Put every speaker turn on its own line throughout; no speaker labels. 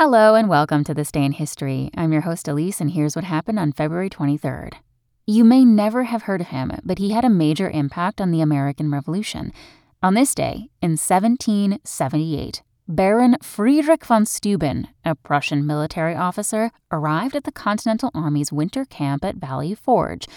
Hello and welcome to This Day in History. I'm your host Elise, and here's what happened on February 23rd. You may never have heard of him, but he had a major impact on the American Revolution. On this day, in 1778, Baron Friedrich von Steuben, a Prussian military officer, arrived at the Continental Army's winter camp at Valley Forge.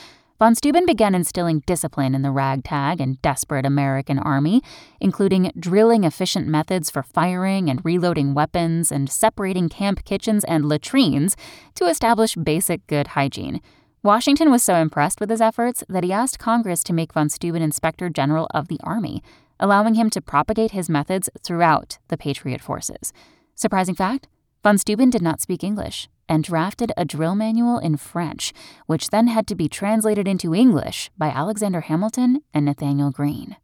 Von Steuben began instilling discipline in the ragtag and desperate American army, including drilling efficient methods for firing and reloading weapons and separating camp kitchens and latrines to establish basic good hygiene. Washington was so impressed with his efforts that he asked Congress to make von Steuben Inspector General of the Army, allowing him to propagate his methods throughout the Patriot forces. Surprising fact von Steuben did not speak English and drafted a drill manual in French, which then had to be translated into English by Alexander Hamilton and Nathaniel Greene.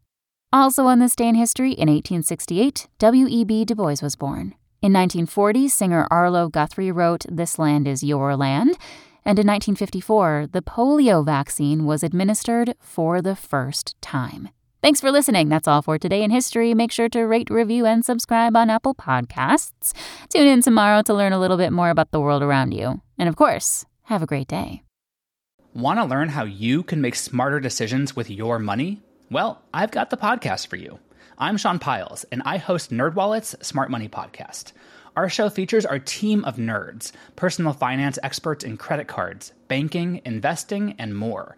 Also on this day in history, in 1868, W.E.B. Du Bois was born. In 1940, singer Arlo Guthrie wrote This Land Is Your Land. And in 1954, the polio vaccine was administered for the first time. Thanks for listening. That's all for today in history. Make sure to rate, review, and subscribe on Apple Podcasts. Tune in tomorrow to learn a little bit more about the world around you. And of course, have a great day.
Want to learn how you can make smarter decisions with your money? Well, I've got the podcast for you. I'm Sean Pyles, and I host NerdWallet's Smart Money Podcast. Our show features our team of nerds, personal finance experts in credit cards, banking, investing, and more.